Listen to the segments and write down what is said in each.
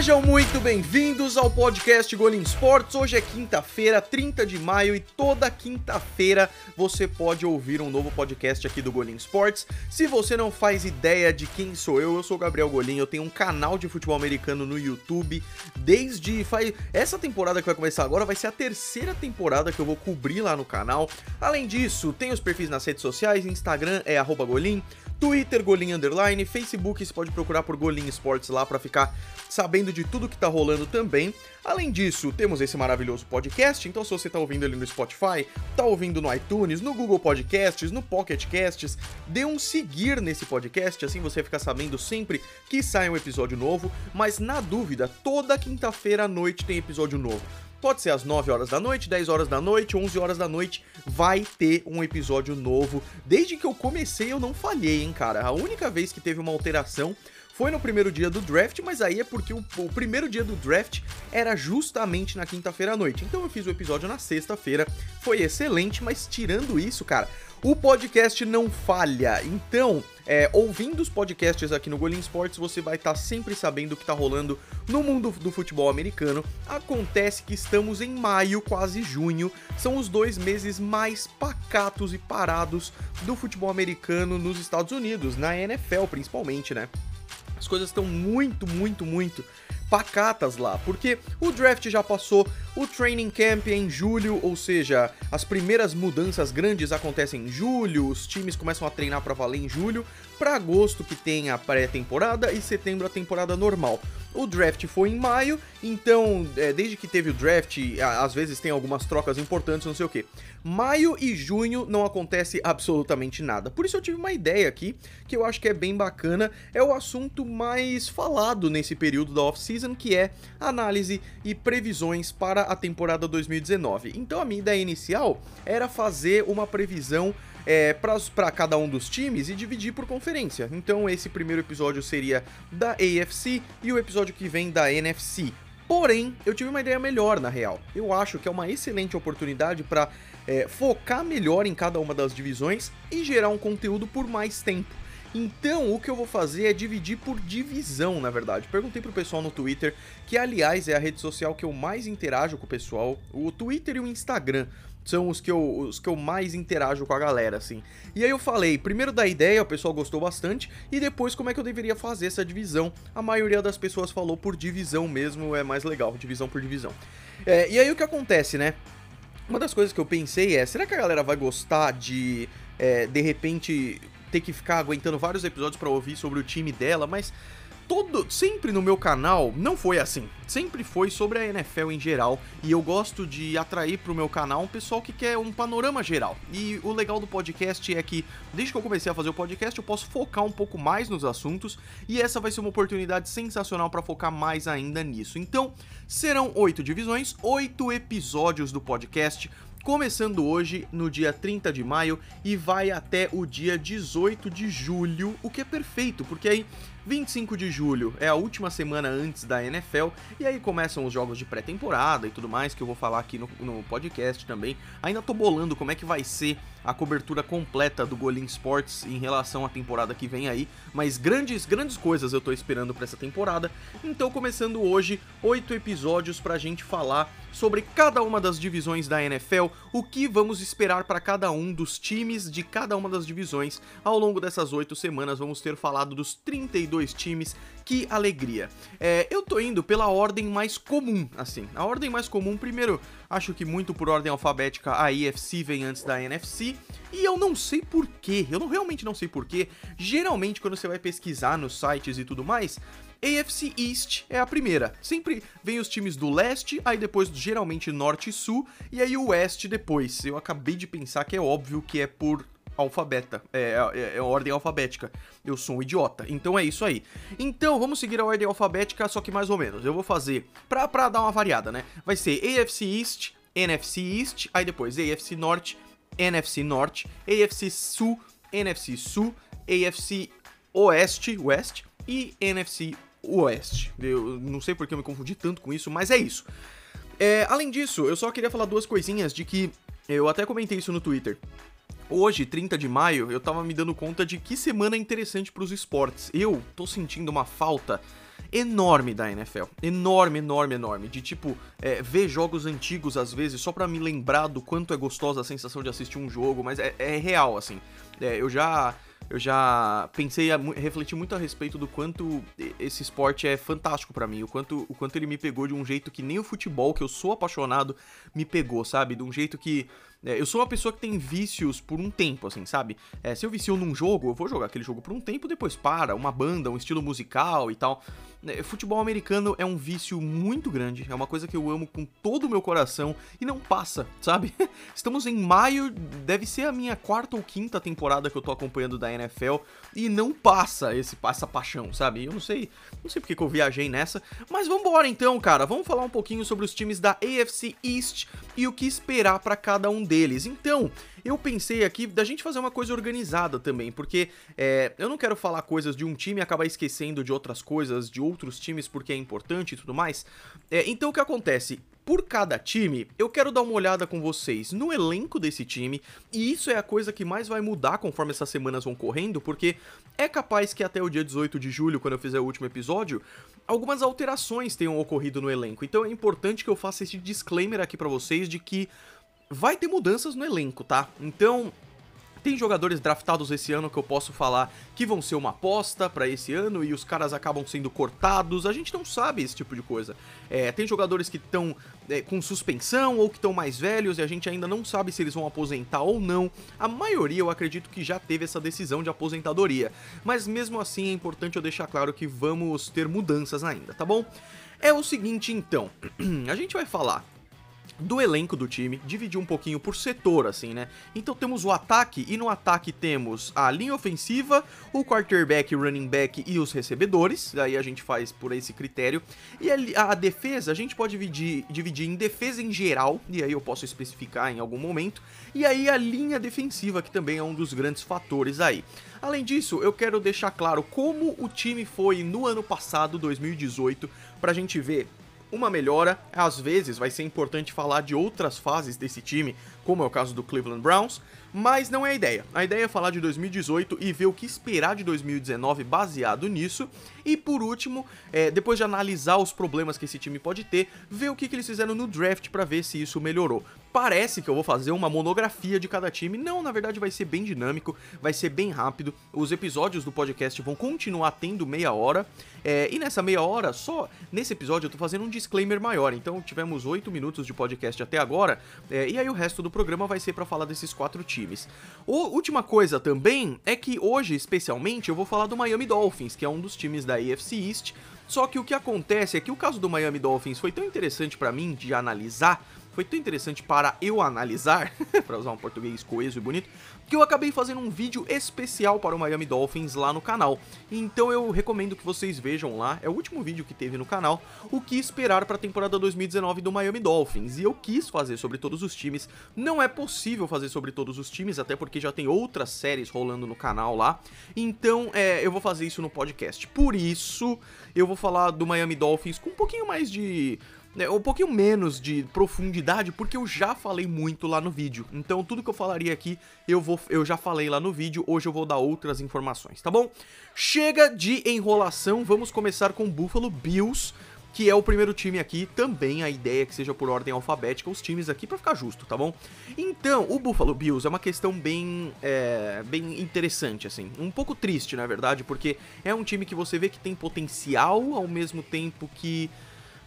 Sejam muito bem-vindos ao podcast Golim Sports. Hoje é quinta-feira, 30 de maio, e toda quinta-feira você pode ouvir um novo podcast aqui do Golim Sports. Se você não faz ideia de quem sou eu, eu sou o Gabriel Golim, eu tenho um canal de futebol americano no YouTube desde faz essa temporada que vai começar agora vai ser a terceira temporada que eu vou cobrir lá no canal. Além disso, tem os perfis nas redes sociais, Instagram é @golim, Twitter Golim Underline, Facebook você pode procurar por Golim Sports lá para ficar sabendo de tudo que tá rolando também. Além disso, temos esse maravilhoso podcast, então se você tá ouvindo ele no Spotify, tá ouvindo no iTunes, no Google Podcasts, no Pocket Casts, dê um seguir nesse podcast, assim você fica sabendo sempre que sai um episódio novo, mas na dúvida, toda quinta-feira à noite tem episódio novo. Pode ser às 9 horas da noite, 10 horas da noite, 11 horas da noite, vai ter um episódio novo. Desde que eu comecei eu não falhei, hein, cara. A única vez que teve uma alteração foi no primeiro dia do draft, mas aí é porque o, o primeiro dia do draft era justamente na quinta-feira à noite. Então eu fiz o episódio na sexta-feira, foi excelente, mas tirando isso, cara, o podcast não falha. Então, é, ouvindo os podcasts aqui no Golim Sports, você vai estar tá sempre sabendo o que está rolando no mundo do futebol americano. Acontece que estamos em maio, quase junho. São os dois meses mais pacatos e parados do futebol americano nos Estados Unidos, na NFL principalmente, né? As coisas estão muito, muito, muito pacatas lá, porque o draft já passou, o training camp é em julho, ou seja, as primeiras mudanças grandes acontecem em julho, os times começam a treinar para valer em julho, para agosto que tem a pré-temporada e setembro a temporada normal. O draft foi em maio, então é, desde que teve o draft, às vezes tem algumas trocas importantes, não sei o que. Maio e junho não acontece absolutamente nada. Por isso eu tive uma ideia aqui que eu acho que é bem bacana. É o assunto mais falado nesse período da off-season, que é análise e previsões para a temporada 2019. Então a minha ideia inicial era fazer uma previsão é, para cada um dos times e dividir por conferência. Então esse primeiro episódio seria da AFC e o episódio que vem da NFC. Porém, eu tive uma ideia melhor na real. Eu acho que é uma excelente oportunidade para é, focar melhor em cada uma das divisões e gerar um conteúdo por mais tempo. Então, o que eu vou fazer é dividir por divisão, na verdade. Perguntei pro pessoal no Twitter, que aliás é a rede social que eu mais interajo com o pessoal, o Twitter e o Instagram são os que, eu, os que eu mais interajo com a galera, assim. E aí eu falei, primeiro da ideia, o pessoal gostou bastante, e depois como é que eu deveria fazer essa divisão. A maioria das pessoas falou por divisão mesmo, é mais legal, divisão por divisão. É, e aí o que acontece, né? Uma das coisas que eu pensei é, será que a galera vai gostar de, é, de repente, ter que ficar aguentando vários episódios para ouvir sobre o time dela, mas todo, sempre no meu canal não foi assim. Sempre foi sobre a NFL em geral e eu gosto de atrair pro meu canal um pessoal que quer um panorama geral. E o legal do podcast é que desde que eu comecei a fazer o podcast eu posso focar um pouco mais nos assuntos e essa vai ser uma oportunidade sensacional para focar mais ainda nisso. Então, serão oito divisões, oito episódios do podcast começando hoje no dia 30 de maio e vai até o dia 18 de julho, o que é perfeito, porque aí 25 de julho é a última semana antes da NFL, e aí começam os jogos de pré-temporada e tudo mais, que eu vou falar aqui no, no, podcast também. Ainda tô bolando como é que vai ser a cobertura completa do Golim Sports em relação à temporada que vem aí, mas grandes, grandes coisas eu tô esperando para essa temporada. Então, começando hoje, oito episódios pra gente falar sobre cada uma das divisões da NFL, o que vamos esperar para cada um dos times de cada uma das divisões. Ao longo dessas oito semanas, vamos ter falado dos 32 times. Que alegria! É, eu tô indo pela ordem mais comum, assim. A ordem mais comum, primeiro, acho que muito por ordem alfabética, a IFC vem antes da NFC. E eu não sei porquê, eu não, realmente não sei porquê. Geralmente, quando você vai pesquisar nos sites e tudo mais, AFC East é a primeira. Sempre vem os times do leste, aí depois geralmente norte e sul, e aí o oeste depois. Eu acabei de pensar que é óbvio que é por alfabeta, é, é, é, ordem alfabética. Eu sou um idiota. Então é isso aí. Então vamos seguir a ordem alfabética, só que mais ou menos. Eu vou fazer, pra, pra dar uma variada, né? Vai ser AFC East, NFC East, aí depois AFC Norte, NFC Norte, AFC Sul, NFC Sul, AFC Oeste, West e NFC Oeste. Eu não sei porque eu me confundi tanto com isso, mas é isso. É, além disso, eu só queria falar duas coisinhas de que eu até comentei isso no Twitter. Hoje, 30 de maio, eu tava me dando conta de que semana interessante para os esportes. Eu tô sentindo uma falta enorme da NFL. Enorme, enorme, enorme. De tipo, é, ver jogos antigos às vezes só para me lembrar do quanto é gostosa a sensação de assistir um jogo, mas é, é real, assim. É, eu já eu já pensei, refleti muito a respeito do quanto esse esporte é fantástico para mim, o quanto, o quanto ele me pegou de um jeito que nem o futebol, que eu sou apaixonado, me pegou, sabe? De um jeito que é, eu sou uma pessoa que tem vícios por um tempo, assim, sabe? É, se eu vicio num jogo, eu vou jogar aquele jogo por um tempo, depois para, uma banda, um estilo musical e tal. É, futebol americano é um vício muito grande, é uma coisa que eu amo com todo o meu coração e não passa, sabe? Estamos em maio, deve ser a minha quarta ou quinta temporada que eu tô acompanhando da NFL e não passa esse, essa paixão, sabe? Eu não sei, não sei porque que eu viajei nessa, mas vambora então, cara. Vamos falar um pouquinho sobre os times da AFC East e o que esperar para cada um deles. Então, eu pensei aqui da gente fazer uma coisa organizada também, porque é, eu não quero falar coisas de um time e acabar esquecendo de outras coisas, de outros times, porque é importante e tudo mais. É, então, o que acontece? por cada time, eu quero dar uma olhada com vocês no elenco desse time, e isso é a coisa que mais vai mudar conforme essas semanas vão correndo, porque é capaz que até o dia 18 de julho, quando eu fizer o último episódio, algumas alterações tenham ocorrido no elenco. Então é importante que eu faça esse disclaimer aqui para vocês de que vai ter mudanças no elenco, tá? Então, tem jogadores draftados esse ano que eu posso falar que vão ser uma aposta para esse ano e os caras acabam sendo cortados. A gente não sabe esse tipo de coisa. É, tem jogadores que estão é, com suspensão ou que estão mais velhos e a gente ainda não sabe se eles vão aposentar ou não. A maioria eu acredito que já teve essa decisão de aposentadoria. Mas mesmo assim é importante eu deixar claro que vamos ter mudanças ainda, tá bom? É o seguinte então, a gente vai falar do elenco do time, dividir um pouquinho por setor, assim, né? Então temos o ataque, e no ataque temos a linha ofensiva, o quarterback, running back e os recebedores, aí a gente faz por esse critério. E a, a defesa, a gente pode dividir, dividir em defesa em geral, e aí eu posso especificar em algum momento, e aí a linha defensiva, que também é um dos grandes fatores aí. Além disso, eu quero deixar claro como o time foi no ano passado, 2018, pra gente ver uma melhora. Às vezes vai ser importante falar de outras fases desse time, como é o caso do Cleveland Browns, mas não é a ideia. A ideia é falar de 2018 e ver o que esperar de 2019 baseado nisso. E por último, é, depois de analisar os problemas que esse time pode ter, ver o que, que eles fizeram no draft para ver se isso melhorou. Parece que eu vou fazer uma monografia de cada time. Não, na verdade vai ser bem dinâmico, vai ser bem rápido. Os episódios do podcast vão continuar tendo meia hora. É, e nessa meia hora, só nesse episódio eu tô fazendo um disclaimer maior. Então tivemos 8 minutos de podcast até agora. É, e aí o resto do programa vai ser para falar desses quatro times. O, última coisa também é que hoje, especialmente, eu vou falar do Miami Dolphins, que é um dos times da AFC East. Só que o que acontece é que o caso do Miami Dolphins foi tão interessante para mim de analisar foi tão interessante para eu analisar, para usar um português coeso e bonito, que eu acabei fazendo um vídeo especial para o Miami Dolphins lá no canal. Então eu recomendo que vocês vejam lá, é o último vídeo que teve no canal, o que esperar para a temporada 2019 do Miami Dolphins. E eu quis fazer sobre todos os times. Não é possível fazer sobre todos os times, até porque já tem outras séries rolando no canal lá. Então é, eu vou fazer isso no podcast. Por isso, eu vou falar do Miami Dolphins com um pouquinho mais de né, um pouquinho menos de profundidade, porque eu já falei muito lá no vídeo. Então tudo que eu falaria aqui, eu, vou, eu já falei lá no vídeo, hoje eu vou dar outras informações, tá bom? Chega de enrolação, vamos começar com Buffalo Bills, que é o primeiro time aqui, também a ideia é que seja por ordem alfabética os times aqui para ficar justo, tá bom? Então, o Buffalo Bills é uma questão bem, é, bem interessante, assim, um pouco triste, na verdade, porque é um time que você vê que tem potencial, ao mesmo tempo que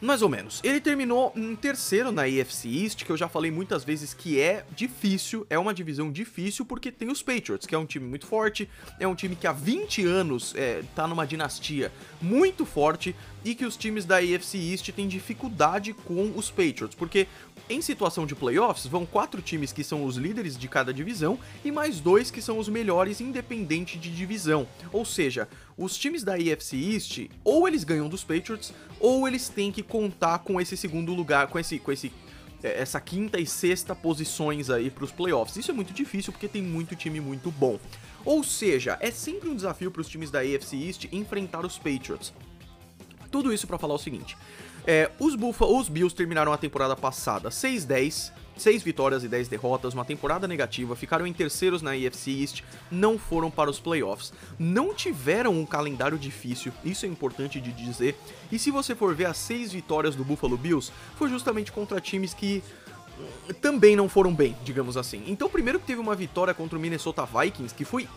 mais ou menos. Ele terminou em terceiro na AFC East, que eu já falei muitas vezes que é difícil, é uma divisão difícil porque tem os Patriots, que é um time muito forte, é um time que há 20 anos é, tá numa dinastia muito forte e que os times da AFC East têm dificuldade com os Patriots, porque em situação de playoffs, vão quatro times que são os líderes de cada divisão e mais dois que são os melhores independente de divisão. Ou seja, os times da AFC East, ou eles ganham dos Patriots, ou eles têm que contar com esse segundo lugar, com esse, com esse é, essa quinta e sexta posições aí para os playoffs. Isso é muito difícil porque tem muito time muito bom. Ou seja, é sempre um desafio para os times da AFC East enfrentar os Patriots. Tudo isso para falar o seguinte: é, os, Buffalo, os Bills terminaram a temporada passada 6-10, 6 vitórias e 10 derrotas, uma temporada negativa, ficaram em terceiros na AFC East, não foram para os playoffs. Não tiveram um calendário difícil, isso é importante de dizer. E se você for ver as 6 vitórias do Buffalo Bills, foi justamente contra times que também não foram bem, digamos assim. Então, primeiro que teve uma vitória contra o Minnesota Vikings, que foi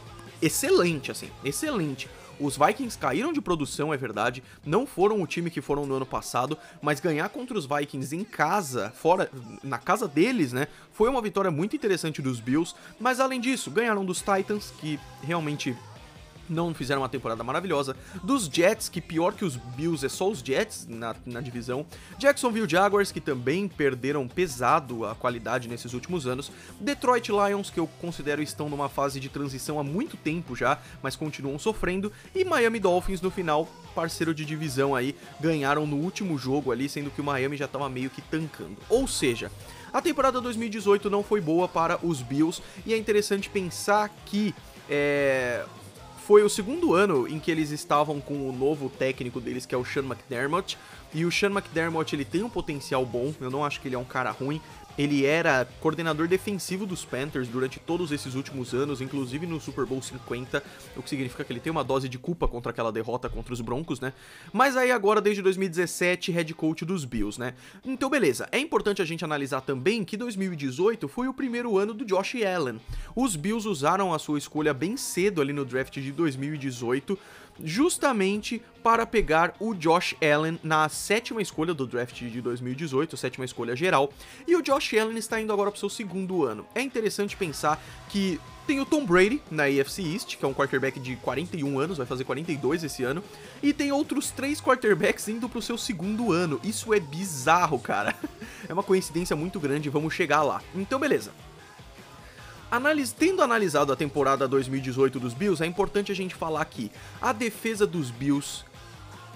excelente, assim, excelente. Os Vikings caíram de produção, é verdade, não foram o time que foram no ano passado, mas ganhar contra os Vikings em casa, fora na casa deles, né, foi uma vitória muito interessante dos Bills, mas além disso, ganharam dos Titans, que realmente não fizeram uma temporada maravilhosa. Dos Jets, que pior que os Bills é só os Jets na, na divisão. Jacksonville Jaguars, que também perderam pesado a qualidade nesses últimos anos. Detroit Lions, que eu considero estão numa fase de transição há muito tempo já, mas continuam sofrendo. E Miami Dolphins no final, parceiro de divisão aí, ganharam no último jogo ali, sendo que o Miami já estava meio que tancando. Ou seja, a temporada 2018 não foi boa para os Bills e é interessante pensar que é, foi o segundo ano em que eles estavam com o novo técnico deles, que é o Sean McDermott. E o Sean McDermott, ele tem um potencial bom, eu não acho que ele é um cara ruim, ele era coordenador defensivo dos Panthers durante todos esses últimos anos, inclusive no Super Bowl 50, o que significa que ele tem uma dose de culpa contra aquela derrota contra os Broncos, né? Mas aí agora, desde 2017, head coach dos Bills, né? Então, beleza. É importante a gente analisar também que 2018 foi o primeiro ano do Josh Allen. Os Bills usaram a sua escolha bem cedo ali no draft de 2018 justamente para pegar o Josh Allen na sétima escolha do draft de 2018, sétima escolha geral, e o Josh Allen está indo agora para o seu segundo ano. É interessante pensar que tem o Tom Brady na AFC East, que é um quarterback de 41 anos, vai fazer 42 esse ano, e tem outros três quarterbacks indo para o seu segundo ano. Isso é bizarro, cara. É uma coincidência muito grande, vamos chegar lá. Então, beleza. Analis... Tendo analisado a temporada 2018 dos Bills, é importante a gente falar que a defesa dos Bills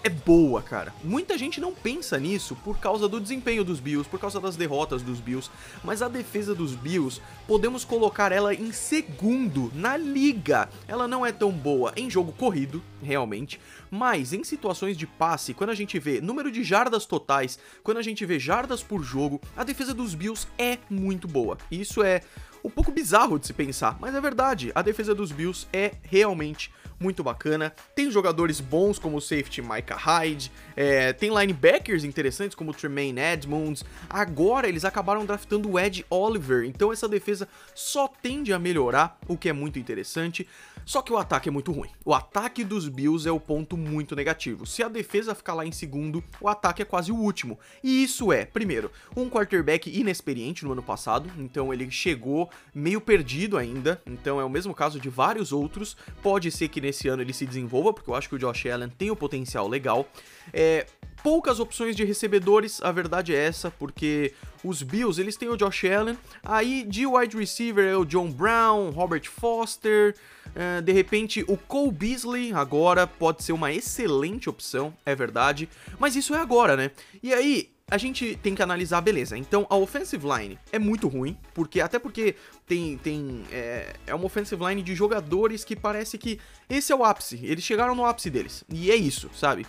é boa, cara. Muita gente não pensa nisso por causa do desempenho dos Bills, por causa das derrotas dos Bills, mas a defesa dos Bills, podemos colocar ela em segundo na liga. Ela não é tão boa em jogo corrido, realmente, mas em situações de passe, quando a gente vê número de jardas totais, quando a gente vê jardas por jogo, a defesa dos Bills é muito boa. Isso é um pouco bizarro de se pensar, mas é verdade. A defesa dos Bills é realmente muito bacana. Tem jogadores bons como o safety Micah Hyde, é, tem linebackers interessantes como o Tremaine Edmonds. Agora eles acabaram draftando o Ed Oliver, então essa defesa só tende a melhorar, o que é muito interessante. Só que o ataque é muito ruim. O ataque dos Bills é o ponto muito negativo. Se a defesa ficar lá em segundo, o ataque é quase o último. E isso é, primeiro, um quarterback inexperiente no ano passado, então ele chegou meio perdido ainda, então é o mesmo caso de vários outros. Pode ser que nesse ano ele se desenvolva, porque eu acho que o Josh Allen tem o um potencial legal. É, poucas opções de recebedores, a verdade é essa, porque os Bills, eles têm o Josh Allen, aí de wide receiver é o John Brown, Robert Foster, uh, de repente o Cole Beasley agora pode ser uma excelente opção, é verdade, mas isso é agora, né? E aí, a gente tem que analisar, beleza. Então a offensive line é muito ruim, porque até porque tem, tem é, é, uma offensive line de jogadores que parece que esse é o ápice. Eles chegaram no ápice deles. E é isso, sabe?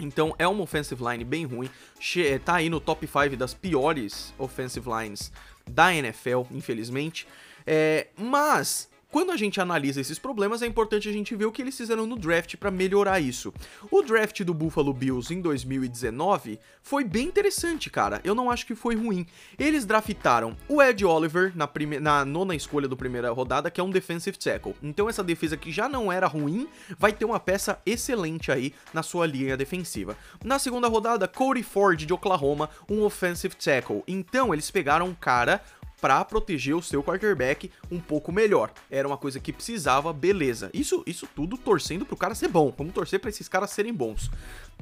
Então é uma offensive line bem ruim, tá aí no top 5 das piores offensive lines da NFL, infelizmente. É, mas quando a gente analisa esses problemas, é importante a gente ver o que eles fizeram no draft para melhorar isso. O draft do Buffalo Bills em 2019 foi bem interessante, cara. Eu não acho que foi ruim. Eles draftaram o Ed Oliver na, prime... na nona escolha do primeira rodada, que é um defensive tackle. Então essa defesa que já não era ruim, vai ter uma peça excelente aí na sua linha defensiva. Na segunda rodada, Cody Ford de Oklahoma, um offensive tackle. Então eles pegaram um cara para proteger o seu quarterback um pouco melhor. Era uma coisa que precisava, beleza. Isso, isso tudo torcendo pro cara ser bom. Vamos torcer para esses caras serem bons.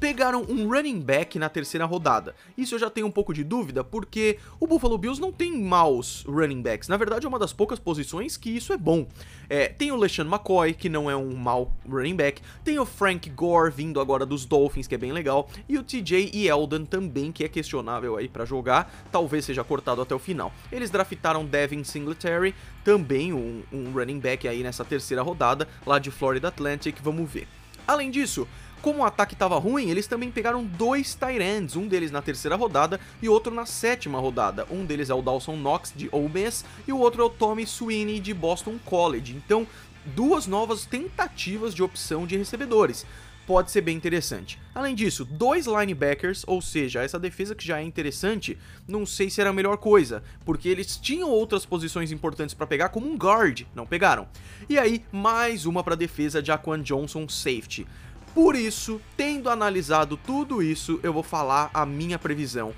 Pegaram um running back na terceira rodada. Isso eu já tenho um pouco de dúvida, porque o Buffalo Bills não tem maus running backs. Na verdade, é uma das poucas posições que isso é bom. É, tem o LeSean McCoy, que não é um mau running back. Tem o Frank Gore, vindo agora dos Dolphins, que é bem legal. E o TJ Eldon também, que é questionável aí para jogar. Talvez seja cortado até o final. Eles draftaram Devin Singletary, também um, um running back aí nessa terceira rodada, lá de Florida Atlantic, vamos ver. Além disso, Como o ataque estava ruim, eles também pegaram dois tight ends, um deles na terceira rodada e outro na sétima rodada. Um deles é o Dawson Knox de Ole Miss e o outro é o Tommy Sweeney de Boston College. Então, duas novas tentativas de opção de recebedores pode ser bem interessante. Além disso, dois linebackers, ou seja, essa defesa que já é interessante, não sei se era a melhor coisa, porque eles tinham outras posições importantes para pegar, como um guard, não pegaram. E aí, mais uma para defesa de Aquan Johnson safety. Por isso, tendo analisado tudo isso, eu vou falar a minha previsão.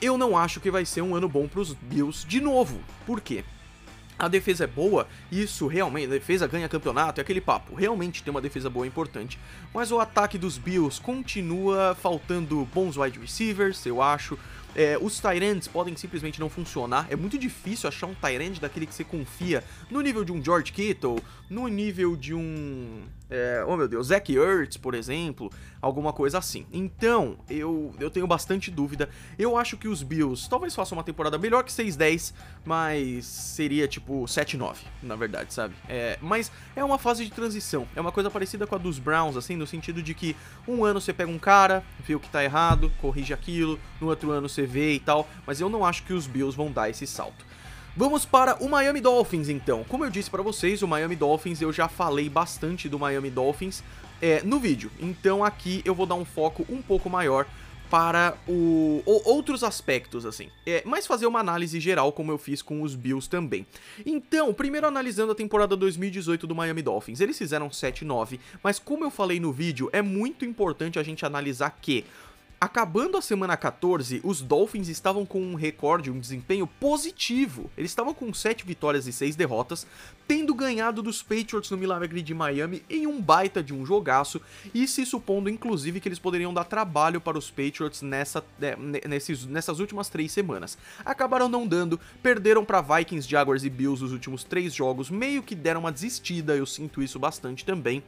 Eu não acho que vai ser um ano bom para os Bills de novo. Por quê? a defesa é boa, isso realmente, a defesa ganha campeonato, é aquele papo, realmente tem uma defesa boa e importante, mas o ataque dos Bills continua faltando bons wide receivers, eu acho, é, os Tyrants podem simplesmente não funcionar. É muito difícil achar um Tyrant daquele que você confia no nível de um George Kittle, no nível de um. É, oh meu Deus, Zach Ertz, por exemplo, alguma coisa assim. Então, eu, eu tenho bastante dúvida. Eu acho que os Bills talvez façam uma temporada melhor que 6-10, mas seria tipo 7-9, na verdade, sabe? É, mas é uma fase de transição. É uma coisa parecida com a dos Browns, assim, no sentido de que um ano você pega um cara, vê o que tá errado, corrige aquilo, no outro ano você vê e tal, mas eu não acho que os Bills vão dar esse salto. Vamos para o Miami Dolphins então. Como eu disse para vocês, o Miami Dolphins eu já falei bastante do Miami Dolphins é, no vídeo. Então aqui eu vou dar um foco um pouco maior para o, o, outros aspectos, assim. É, mas fazer uma análise geral, como eu fiz com os Bills também. Então, primeiro analisando a temporada 2018 do Miami Dolphins. Eles fizeram 7-9, mas como eu falei no vídeo, é muito importante a gente analisar que Acabando a semana 14, os Dolphins estavam com um recorde, um desempenho positivo. Eles estavam com 7 vitórias e 6 derrotas, tendo ganhado dos Patriots no Milagre de Miami em um baita de um jogaço e se supondo inclusive que eles poderiam dar trabalho para os Patriots nessa, é, nesses, nessas últimas três semanas. Acabaram não dando, perderam para Vikings, Jaguars e Bills os últimos três jogos, meio que deram uma desistida, eu sinto isso bastante também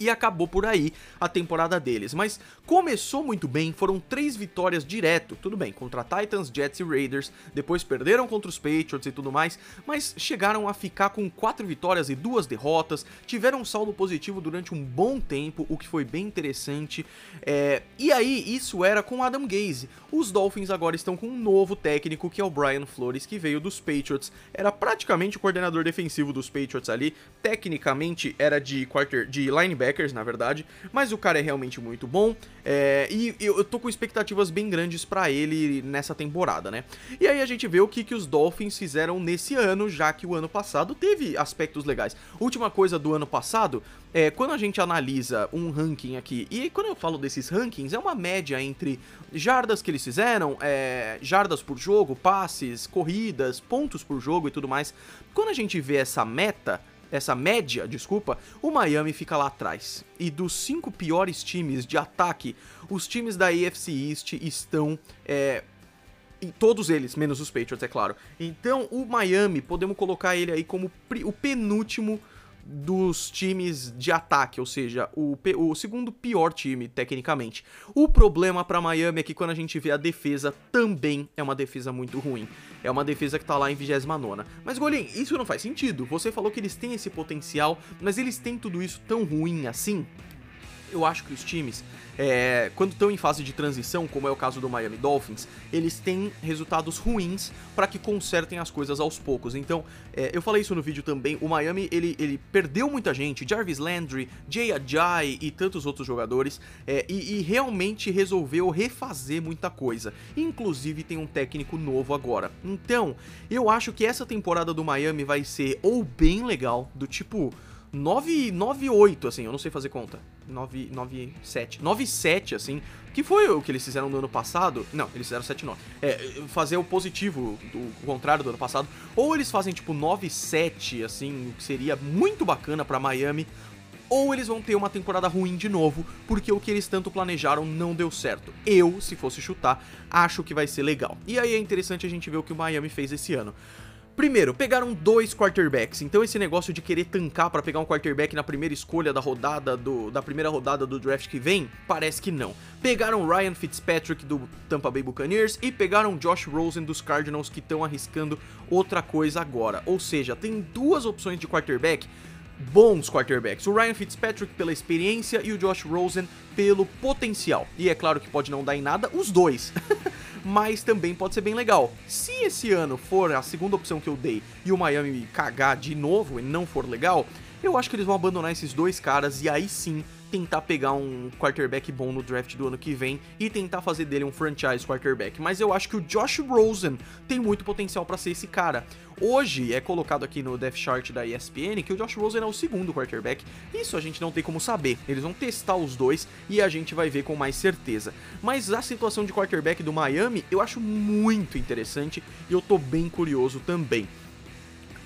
e acabou por aí a temporada deles. Mas começou muito bem, foram três vitórias direto, tudo bem, contra Titans, Jets e Raiders, depois perderam contra os Patriots e tudo mais, mas chegaram a ficar com quatro vitórias e duas derrotas, tiveram um saldo positivo durante um bom tempo, o que foi bem interessante. É... E aí, isso era com Adam Gaze. Os Dolphins agora estão com um novo técnico, que é o Brian Flores, que veio dos Patriots, era praticamente o coordenador defensivo dos Patriots ali, tecnicamente era de quarter, de linebacker linebackers, na verdade, mas o cara é realmente muito bom. É, e eu tô com expectativas bem grandes para ele nessa temporada, né? E aí a gente vê o que, que os Dolphins fizeram nesse ano, já que o ano passado teve aspectos legais. Última coisa do ano passado, é, quando a gente analisa um ranking aqui, e quando eu falo desses rankings, é uma média entre jardas que eles fizeram, é, jardas por jogo, passes, corridas, pontos por jogo e tudo mais. Quando a gente vê essa meta, essa média, desculpa, o Miami fica lá atrás. E dos cinco piores times de ataque, os times da AFC East estão é, todos eles, menos os Patriots, é claro. Então, o Miami, podemos colocar ele aí como o penúltimo dos times de ataque, ou seja, o, o segundo pior time, tecnicamente. O problema para Miami é que quando a gente vê a defesa, também é uma defesa muito ruim. É uma defesa que tá lá em 29. Mas, Golem, isso não faz sentido. Você falou que eles têm esse potencial, mas eles têm tudo isso tão ruim assim? Eu acho que os times é, quando estão em fase de transição, como é o caso do Miami Dolphins, eles têm resultados ruins para que consertem as coisas aos poucos. Então, é, eu falei isso no vídeo também, o Miami ele, ele perdeu muita gente, Jarvis Landry, Jay Ajay e tantos outros jogadores, é, e, e realmente resolveu refazer muita coisa. Inclusive tem um técnico novo agora. Então, eu acho que essa temporada do Miami vai ser ou bem legal, do tipo 9, 9 8, assim, eu não sei fazer conta. 9, 9, 7. 9, 7, assim, que foi o que eles fizeram no ano passado. Não, eles fizeram 7, 9. É, fazer o positivo, o contrário do ano passado. Ou eles fazem, tipo, 9, 7, assim, que seria muito bacana para Miami. Ou eles vão ter uma temporada ruim de novo, porque o que eles tanto planejaram não deu certo. Eu, se fosse chutar, acho que vai ser legal. E aí é interessante a gente ver o que o Miami fez esse ano. Primeiro, pegaram dois quarterbacks, então esse negócio de querer tancar para pegar um quarterback na primeira escolha da rodada do da primeira rodada do draft que vem, parece que não. Pegaram Ryan Fitzpatrick do Tampa Bay Buccaneers e pegaram Josh Rosen dos Cardinals que estão arriscando outra coisa agora. Ou seja, tem duas opções de quarterback bons quarterbacks. O Ryan Fitzpatrick pela experiência e o Josh Rosen pelo potencial. E é claro que pode não dar em nada os dois. mas também pode ser bem legal. Se esse ano for a segunda opção que eu dei e o Miami cagar de novo e não for legal, eu acho que eles vão abandonar esses dois caras e aí sim tentar pegar um quarterback bom no draft do ano que vem e tentar fazer dele um franchise quarterback. Mas eu acho que o Josh Rosen tem muito potencial para ser esse cara. Hoje é colocado aqui no depth chart da ESPN que o Josh Rosen é o segundo quarterback. Isso a gente não tem como saber. Eles vão testar os dois e a gente vai ver com mais certeza. Mas a situação de quarterback do Miami eu acho muito interessante e eu tô bem curioso também.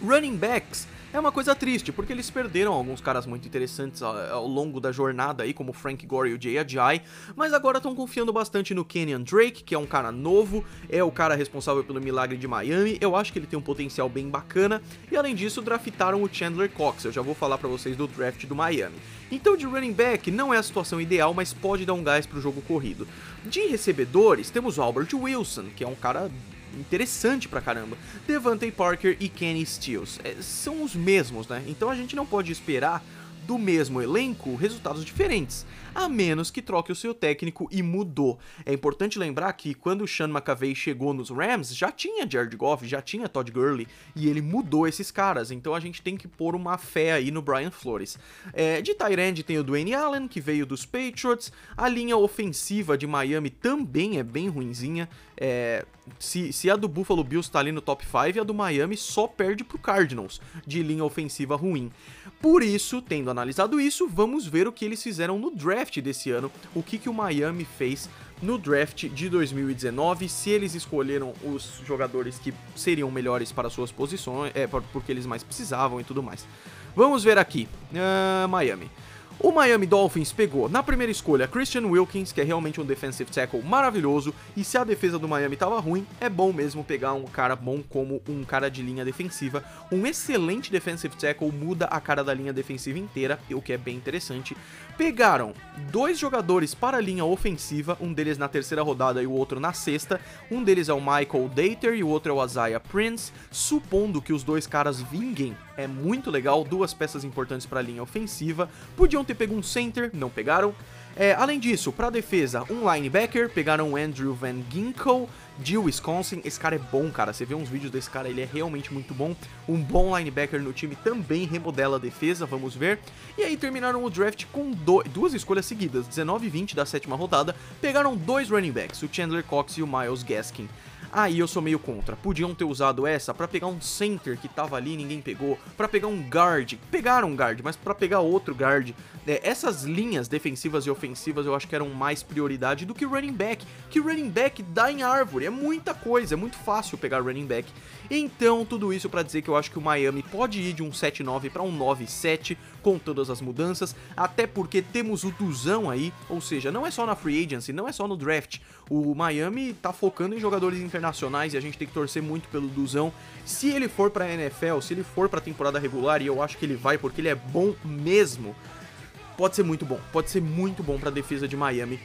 Running backs é uma coisa triste, porque eles perderam alguns caras muito interessantes ao, longo da jornada aí, como Frank Gore e o Jay Ajay, mas agora estão confiando bastante no Kenyan Drake, que é um cara novo, é o cara responsável pelo milagre de Miami, eu acho que ele tem um potencial bem bacana, e além disso draftaram o Chandler Cox, eu já vou falar para vocês do draft do Miami. Então de running back não é a situação ideal, mas pode dar um gás pro jogo corrido. De recebedores, temos o Albert Wilson, que é um cara interessante pra caramba. Devante Parker e Kenny Stills é, são os mesmos, né? Então a gente não pode esperar do mesmo elenco resultados diferentes a menos que troque o seu técnico e mudou. É importante lembrar que quando o Sean McAvey chegou nos Rams, já tinha Jared Goff, já tinha Todd Gurley, e ele mudou esses caras, então a gente tem que pôr uma fé aí no Brian Flores. É, de Tyrande tem o Dwayne Allen, que veio dos Patriots, a linha ofensiva de Miami também é bem ruinzinha, é, se, se, a do Buffalo Bills tá ali no top 5, a do Miami só perde pro Cardinals, de linha ofensiva ruim. Por isso, tendo analisado isso, vamos ver o que eles fizeram no draft desse ano, o que, que o Miami fez no draft de 2019, se eles escolheram os jogadores que seriam melhores para suas posições, é, porque eles mais precisavam e tudo mais. Vamos ver aqui, uh, Miami. O Miami Dolphins pegou na primeira escolha Christian Wilkins, que é realmente um defensive tackle maravilhoso, e se a defesa do Miami tava ruim, é bom mesmo pegar um cara bom como um cara de linha defensiva. Um excelente defensive tackle muda a cara da linha defensiva inteira, o que é bem interessante. Pegaram dois jogadores para a linha ofensiva, um deles na terceira rodada e o outro na sexta. Um deles é o Michael Dater e o outro é o Isaiah Prince. Supondo que os dois caras vinguem, é muito legal, duas peças importantes para a linha ofensiva. Podiam ter pego um center, não pegaram. É, além disso, para defesa, um linebacker, pegaram o Andrew Van Ginkle de Wisconsin. Esse cara é bom, cara. Você vê uns vídeos desse cara, ele é realmente muito bom. Um bom linebacker no time também remodela a defesa, vamos ver. E aí terminaram o draft com do, duas escolhas seguidas, 19 e 20 da sétima rodada. Pegaram dois running backs, o Chandler Cox e o Miles Gaskin. Aí eu sou meio contra. Podiam ter usado essa para pegar um center que tava ali e ninguém pegou, para pegar um guard. Pegaram um guard, mas para pegar outro guard. É, essas linhas defensivas e ofensivas eu acho que eram mais prioridade do que running back. Que running back dá em árvore, é muita coisa, é muito fácil pegar running back. Então, tudo isso para dizer que eu acho que o Miami pode ir de um 7-9 para um 9-7 com todas as mudanças, até porque temos o Duzão aí, ou seja, não é só na free agency, não é só no draft. O Miami tá focando em jogadores internacionais e a gente tem que torcer muito pelo Duzão. Se ele for para NFL, se ele for para temporada regular, e eu acho que ele vai porque ele é bom mesmo, pode ser muito bom. Pode ser muito bom para a defesa de Miami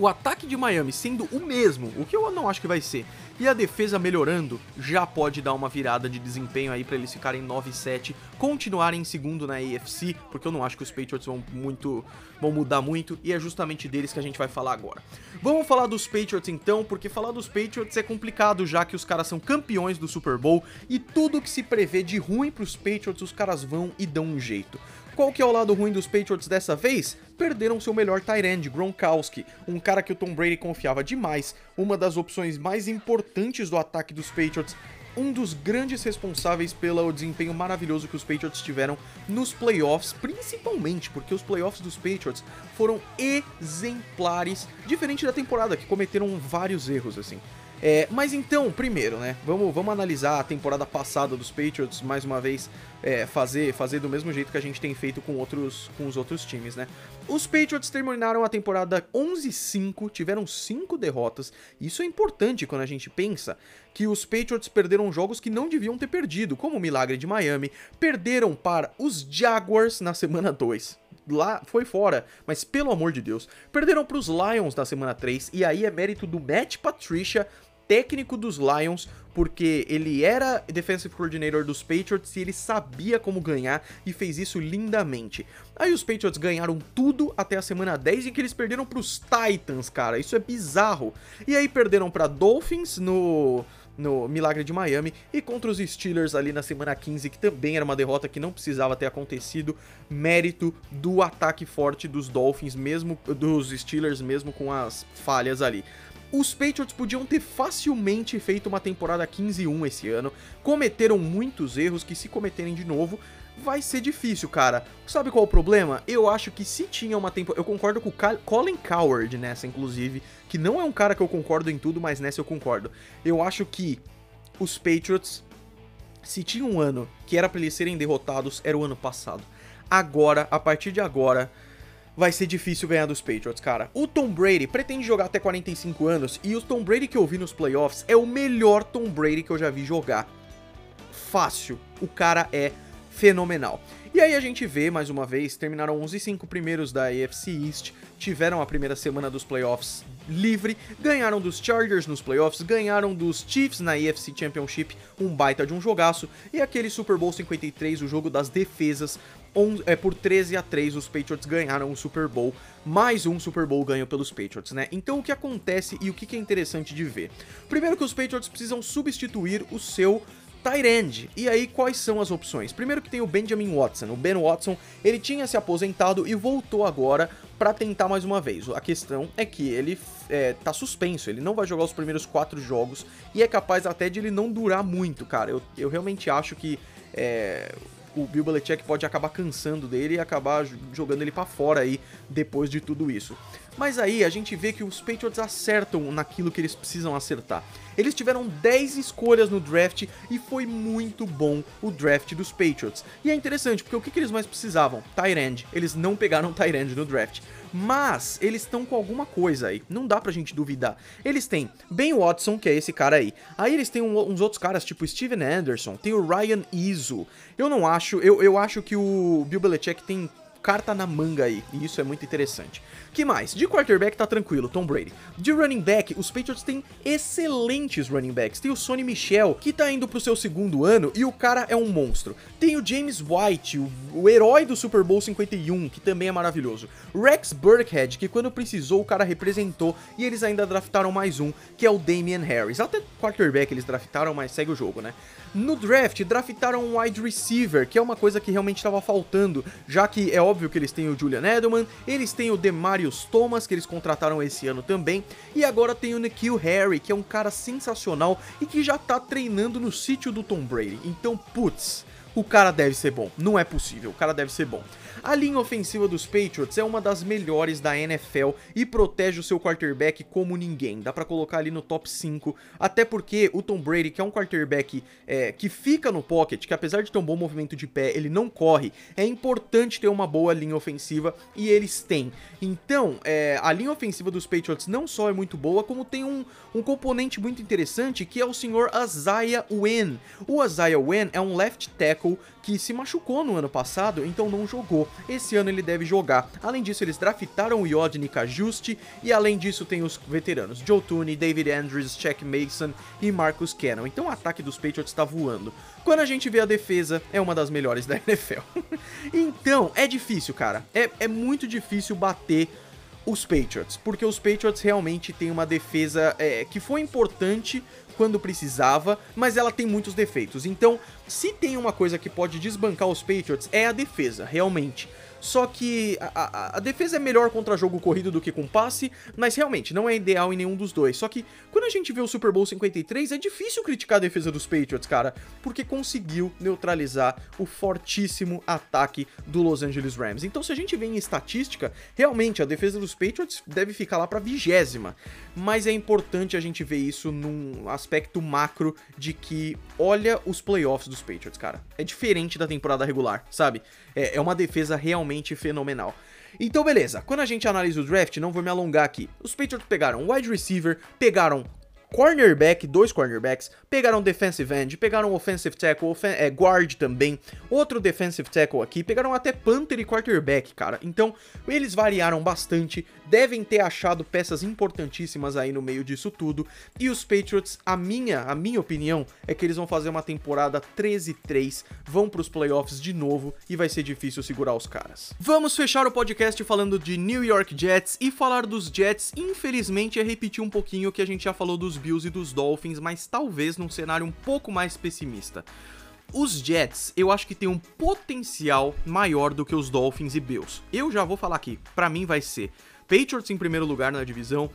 o ataque de Miami sendo o mesmo, o que eu não acho que vai ser, e a defesa melhorando, já pode dar uma virada de desempenho aí para eles ficarem 9-7, continuarem em segundo na AFC, porque eu não acho que os Patriots vão muito vão mudar muito e é justamente deles que a gente vai falar agora. Vamos falar dos Patriots então, porque falar dos Patriots é complicado já que os caras são campeões do Super Bowl e tudo que se prevê de ruim para os Patriots, os caras vão e dão um jeito. Qual que é o lado ruim dos Patriots dessa vez? Perderam seu melhor tight end, Gronkowski, um cara que o Tom Brady confiava demais, uma das opções mais importantes do ataque dos Patriots, um dos grandes responsáveis pelo desempenho maravilhoso que os Patriots tiveram nos playoffs, principalmente porque os playoffs dos Patriots foram exemplares, diferente da temporada que cometeram vários erros assim. É, mas então, primeiro, né? Vamos, vamos analisar a temporada passada dos Patriots mais uma vez, é, fazer, fazer do mesmo jeito que a gente tem feito com, outros, com os outros times, né? Os Patriots terminaram a temporada 11-5, tiveram 5 derrotas. Isso é importante quando a gente pensa que os Patriots perderam jogos que não deviam ter perdido, como o Milagre de Miami, perderam para os Jaguars na semana 2 lá foi fora, mas pelo amor de Deus, perderam para os Lions na semana 3 e aí é mérito do Matt Patricia técnico dos Lions, porque ele era defensive coordinator dos Patriots e ele sabia como ganhar e fez isso lindamente. Aí os Patriots ganharam tudo até a semana 10 em que eles perderam para os Titans, cara. Isso é bizarro. E aí perderam para Dolphins no no Milagre de Miami e contra os Steelers ali na semana 15, que também era uma derrota que não precisava ter acontecido, mérito do ataque forte dos Dolphins mesmo dos Steelers mesmo com as falhas ali. Os Patriots podiam ter facilmente feito uma temporada 15-1 esse ano, cometeram muitos erros que se cometerem de novo, vai ser difícil, cara. Sabe qual é o problema? Eu acho que se tinha uma temporada. Eu concordo com o Colin Coward nessa, inclusive, que não é um cara que eu concordo em tudo, mas nessa eu concordo. Eu acho que os Patriots, se tinha um ano que era para eles serem derrotados, era o ano passado. Agora, a partir de agora, vai ser difícil ganhar dos Patriots, cara. O Tom Brady pretende jogar até 45 anos e o Tom Brady que eu vi nos playoffs é o melhor Tom Brady que eu já vi jogar. Fácil. O cara é fenomenal. E aí a gente vê, mais uma vez, terminaram 11 e 5 primeiros da AFC East, tiveram a primeira semana dos playoffs livre, ganharam dos Chargers nos playoffs, ganharam dos Chiefs na AFC Championship, um baita de um jogaço, e aquele Super Bowl 53, o jogo das defesas, é, por 13 a 3 os Patriots ganharam o Super Bowl, mais um Super Bowl ganho pelos Patriots, né? Então o que acontece e o que é interessante de ver? Primeiro que os Patriots precisam substituir o seu Tyrande. E aí, quais são as opções? Primeiro que tem o Benjamin Watson. O Ben Watson, ele tinha se aposentado e voltou agora para tentar mais uma vez. A questão é que ele é, tá suspenso, ele não vai jogar os primeiros quatro jogos e é capaz até de ele não durar muito, cara. Eu, eu realmente acho que é, o Bill Belichick pode acabar cansando dele e acabar jogando ele para fora aí depois de tudo isso. Mas aí a gente vê que os Patriots acertam naquilo que eles precisam acertar. Eles tiveram 10 escolhas no draft e foi muito bom o draft dos Patriots. E é interessante, porque o que, que eles mais precisavam? Tyrande. Eles não pegaram Tyrande no draft. Mas eles estão com alguma coisa aí, não dá pra gente duvidar. Eles têm Ben Watson, que é esse cara aí. Aí eles têm um, uns outros caras, tipo Steven Anderson, tem o Ryan Izzo. Eu não acho, eu, eu acho que o Bill Belichick tem carta na manga aí, e isso é muito interessante. Que mais? De quarterback tá tranquilo, Tom Brady. De running back, os Patriots têm excelentes running backs. Tem o Sonny Michel, que tá indo pro seu segundo ano e o cara é um monstro. Tem o James White, o, o herói do Super Bowl 51, que também é maravilhoso. Rex Burkhead, que quando precisou o cara representou e eles ainda draftaram mais um, que é o Damian Harris. Até quarterback eles draftaram, mas segue o jogo, né? No draft, draftaram um wide receiver, que é uma coisa que realmente estava faltando, já que é óbvio que eles têm o Julian Edelman, eles têm o Demarius Thomas, que eles contrataram esse ano também, e agora tem o Nikhil Harry, que é um cara sensacional e que já tá treinando no sítio do Tom Brady. Então, putz, o cara deve ser bom. Não é possível, o cara deve ser bom. A linha ofensiva dos Patriots é uma das melhores da NFL e protege o seu quarterback como ninguém. Dá para colocar ali no top 5, até porque o Tom Brady, que é um quarterback é, que fica no pocket, que apesar de ter um bom movimento de pé, ele não corre, é importante ter uma boa linha ofensiva e eles têm. Então, é, a linha ofensiva dos Patriots não só é muito boa, como tem um, um componente muito interessante que é o senhor Isaiah Wynn. O Isaiah Wynn é um left tackle que se machucou no ano passado, então não jogou. Esse ano ele deve jogar. Além disso, eles draftaram o Yodny Kajusti e além disso tem os veteranos Joe Tooney, David Andrews, Chuck Mason e Marcus Cannon. Então o ataque dos Patriots está voando. Quando a gente vê a defesa, é uma das melhores da NFL. então, é difícil, cara. É, é muito difícil bater os Patriots, porque os Patriots realmente têm uma defesa é, que foi importante quando precisava, mas ela tem muitos defeitos. Então, se tem uma coisa que pode desbancar os Patriots, é a defesa, realmente. Só que a, a, a, defesa é melhor contra jogo corrido do que com passe, mas realmente não é ideal em nenhum dos dois. Só que quando a gente vê o Super Bowl 53, é difícil criticar a defesa dos Patriots, cara, porque conseguiu neutralizar o fortíssimo ataque do Los Angeles Rams. Então, se a gente vê em estatística, realmente a defesa dos Patriots deve ficar lá para vigésima. Mas é importante a gente ver isso num aspecto macro de que olha os playoffs dos Patriots, cara. É diferente da temporada regular, sabe? É, é uma defesa realmente fenomenal. Então, beleza. Quando a gente analisa o draft, não vou me alongar aqui. Os Patriots pegaram wide receiver, pegaram cornerback, dois cornerbacks, pegaram defensive end, pegaram offensive tackle, é, guard também, outro defensive tackle aqui, pegaram até punter e quarterback, cara. Então, eles variaram bastante, devem ter achado peças importantíssimas aí no meio disso tudo. E os Patriots, a minha, a minha opinião é que eles vão fazer uma temporada 13-3, vão para os playoffs de novo e vai ser difícil segurar os caras. Vamos fechar o podcast falando de New York Jets e falar dos Jets, infelizmente é repetir um pouquinho o que a gente já falou dos Bills e dos Dolphins, mas talvez num cenário um pouco mais pessimista. Os Jets, eu acho que tem um potencial maior do que os Dolphins e Bills. Eu já vou falar aqui, para mim vai ser Patriots em primeiro lugar na divisão,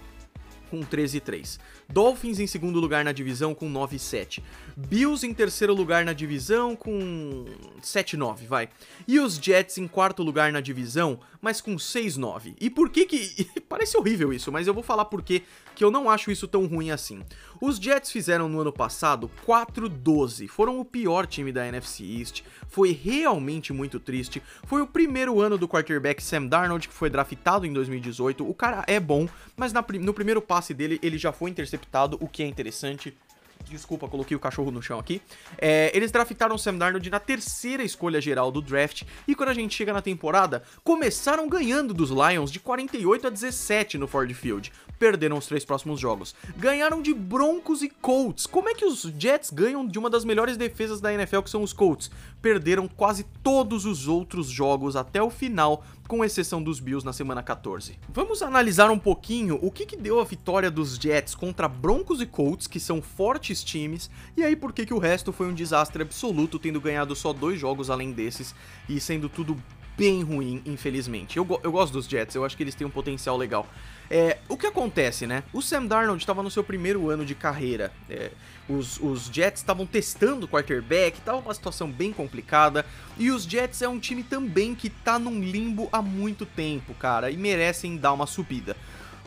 com 13 3. Dolphins em segundo lugar na divisão com 9 7. Bills em terceiro lugar na divisão com 7 9, vai. E os Jets em quarto lugar na divisão, mas com 6 9. E por que que parece horrível isso, mas eu vou falar por que que eu não acho isso tão ruim assim. Os Jets fizeram no ano passado 4-12, foram o pior time da NFC East, foi realmente muito triste. Foi o primeiro ano do quarterback Sam Darnold, que foi draftado em 2018. O cara é bom, mas na, no primeiro passe dele ele já foi interceptado, o que é interessante. Desculpa, coloquei o cachorro no chão aqui. É, eles draftaram o Sam Darnold na terceira escolha geral do draft. E quando a gente chega na temporada, começaram ganhando dos Lions de 48 a 17 no Ford Field. Perderam os três próximos jogos. Ganharam de Broncos e Colts. Como é que os Jets ganham de uma das melhores defesas da NFL, que são os Colts? Perderam quase todos os outros jogos até o final, com exceção dos Bills na semana 14. Vamos analisar um pouquinho o que, que deu a vitória dos Jets contra Broncos e Colts, que são fortes times, e aí por que, que o resto foi um desastre absoluto, tendo ganhado só dois jogos além desses e sendo tudo bem ruim, infelizmente. Eu, eu gosto dos Jets, eu acho que eles têm um potencial legal. É, o que acontece, né? O Sam Darnold estava no seu primeiro ano de carreira. É, os, os, Jets estavam testando o quarterback, estava uma situação bem complicada. E os Jets é um time também que tá num limbo há muito tempo, cara, e merecem dar uma subida.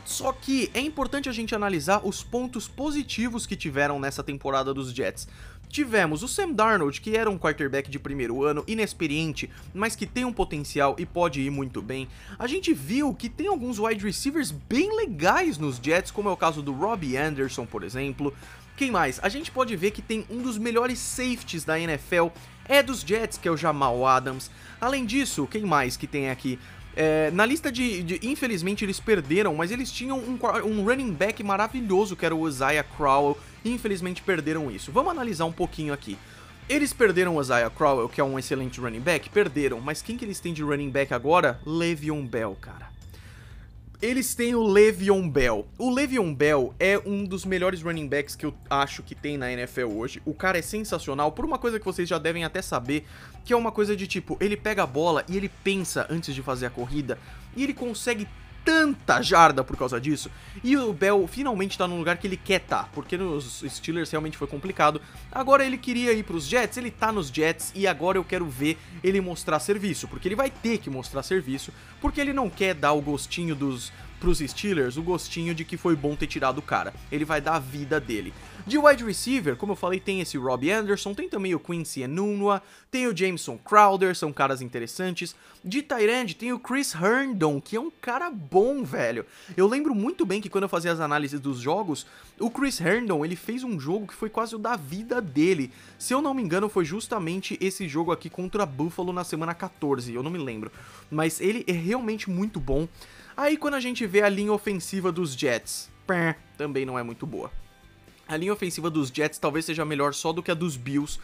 Só que é importante a gente analisar os pontos positivos que tiveram nessa temporada dos Jets. Tivemos o Sam Darnold, que era um quarterback de primeiro ano, inexperiente, mas que tem um potencial e pode ir muito bem. A gente viu que tem alguns wide receivers bem legais nos Jets, como é o caso do Robbie Anderson, por exemplo. Quem mais? A gente pode ver que tem um dos melhores safeties da NFL, é dos Jets, que é o Jamal Adams. Além disso, quem mais que tem aqui? É, na lista de, de, Infelizmente eles perderam, mas eles tinham um, um, running back maravilhoso que era o Isaiah Crowell. Infelizmente perderam isso. Vamos analisar um pouquinho aqui. Eles perderam o Isaiah Crowell, que é um excelente running back? Perderam, mas quem que eles têm de running back agora? Le'Veon Bell, cara eles têm o Le'Veon Bell. O Le'Veon Bell é um dos melhores running backs que eu acho que tem na NFL hoje. O cara é sensacional por uma coisa que vocês já devem até saber, que é uma coisa de tipo, ele pega a bola e ele pensa antes de fazer a corrida e ele consegue tanta jarda por causa disso. E o Bell finalmente tá num lugar que ele quer tá, porque nos Steelers realmente foi complicado. Agora ele queria ir pros Jets, ele tá nos Jets e agora eu quero ver ele mostrar serviço, porque ele vai ter que mostrar serviço, porque ele não quer dar o gostinho dos pros Steelers o gostinho de que foi bom ter tirado o cara. Ele vai dar a vida dele. De wide receiver, como eu falei, tem esse Robbie Anderson, tem também o Quincy Enunwa, tem o Jameson Crowder, são caras interessantes. De Tyrande tem o Chris Herndon, que é um cara bom, velho. Eu lembro muito bem que quando eu fazia as análises dos jogos, o Chris Herndon, ele fez um jogo que foi quase o da vida dele. Se eu não me engano, foi justamente esse jogo aqui contra Buffalo na semana 14, eu não me lembro. Mas ele é realmente muito bom. Aí quando a gente vê a linha ofensiva dos Jets, também não é muito boa. A linha ofensiva dos Jets talvez seja melhor só do que a dos Bills,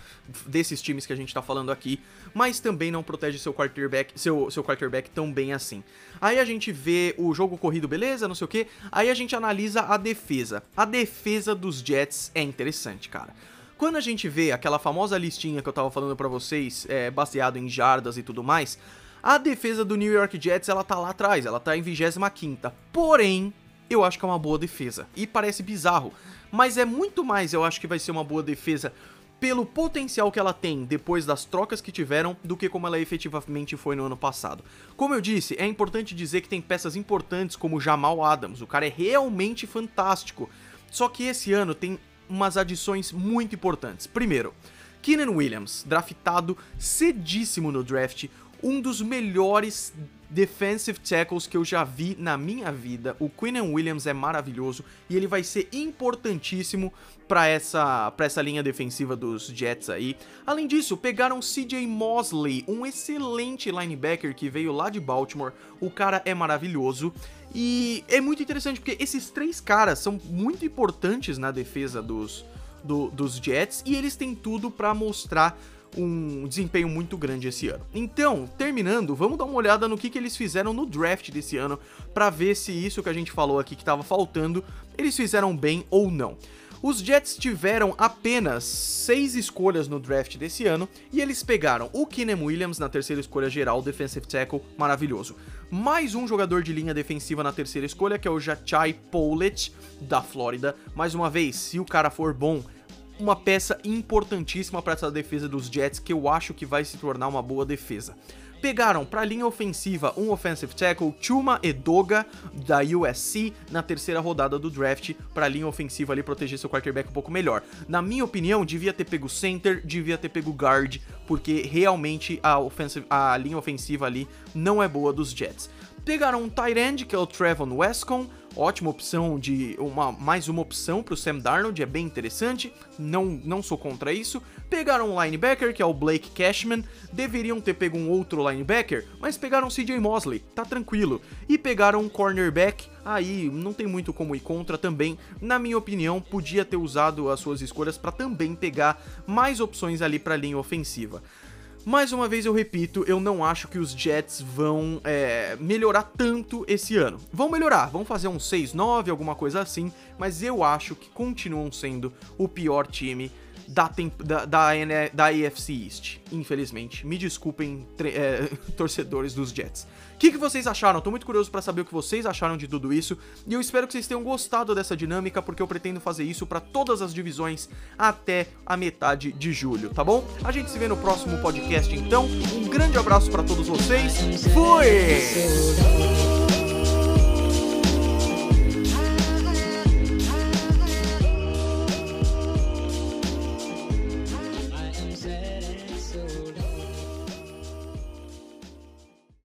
desses times que a gente tá falando aqui, mas também não protege seu quarterback, seu, seu quarterback tão bem assim. Aí a gente vê o jogo corrido, beleza, não sei o que, aí a gente analisa a defesa. A defesa dos Jets é interessante, cara. Quando a gente vê aquela famosa listinha que eu tava falando para vocês, é, baseado em jardas e tudo mais, a defesa do New York Jets, ela tá lá atrás, ela tá em 25ª. Porém, eu acho que é uma boa defesa. E parece bizarro, mas é muito mais, eu acho que vai ser uma boa defesa pelo potencial que ela tem depois das trocas que tiveram do que como ela efetivamente foi no ano passado. Como eu disse, é importante dizer que tem peças importantes como Jamal Adams, o cara é realmente fantástico. Só que esse ano tem umas adições muito importantes. Primeiro, Keenan Williams, draftado cedíssimo no draft, um dos melhores defensive tackles que eu já vi na minha vida. O Quinnen Williams é maravilhoso e ele vai ser importantíssimo para essa, pra essa linha defensiva dos Jets aí. Além disso, pegaram CJ Mosley, um excelente linebacker que veio lá de Baltimore. O cara é maravilhoso. E é muito interessante porque esses três caras são muito importantes na defesa dos, do, dos Jets e eles têm tudo para mostrar um desempenho muito grande esse ano. Então, terminando, vamos dar uma olhada no que, que eles fizeram no draft desse ano para ver se isso que a gente falou aqui que estava faltando, eles fizeram bem ou não. Os Jets tiveram apenas seis escolhas no draft desse ano e eles pegaram o Keenan Williams na terceira escolha geral, defensive tackle, maravilhoso. Mais um jogador de linha defensiva na terceira escolha, que é o Jachai Poulet, da Flórida. Mais uma vez, se o cara for bom, uma peça importantíssima para essa defesa dos Jets, que eu acho que vai se tornar uma boa defesa. Pegaram para a linha ofensiva um offensive tackle, Chuma Edoga, da USC, na terceira rodada do draft, para a linha ofensiva ali proteger seu quarterback um pouco melhor. Na minha opinião, devia ter pego center, devia ter pego guard, porque realmente a, offensive, a linha ofensiva ali não é boa dos Jets. Pegaram um tight end, que é o Trevon Wescon, ótima opção de uma mais uma opção para o Sam Darnold, é bem interessante, não, não sou contra isso. Pegaram um linebacker, que é o Blake Cashman, deveriam ter pego um outro linebacker, mas pegaram CJ Mosley, tá tranquilo. E pegaram um cornerback, aí não tem muito como ir contra também. Na minha opinião, podia ter usado as suas escolhas para também pegar mais opções ali para a linha ofensiva. Mais uma vez eu repito, eu não acho que os Jets vão é, melhorar tanto esse ano. Vão melhorar, vão fazer um 6-9, alguma coisa assim, mas eu acho que continuam sendo o pior time da, da, da, da AFC East, infelizmente. Me desculpem, é, torcedores dos Jets. Que, que, vocês acharam? Tô muito curioso para saber o que vocês acharam de tudo isso e eu espero que vocês tenham gostado dessa dinâmica porque eu pretendo fazer isso para todas as divisões até a metade de julho, tá bom? A gente se vê no próximo podcast então. Um grande abraço para todos vocês. Fui!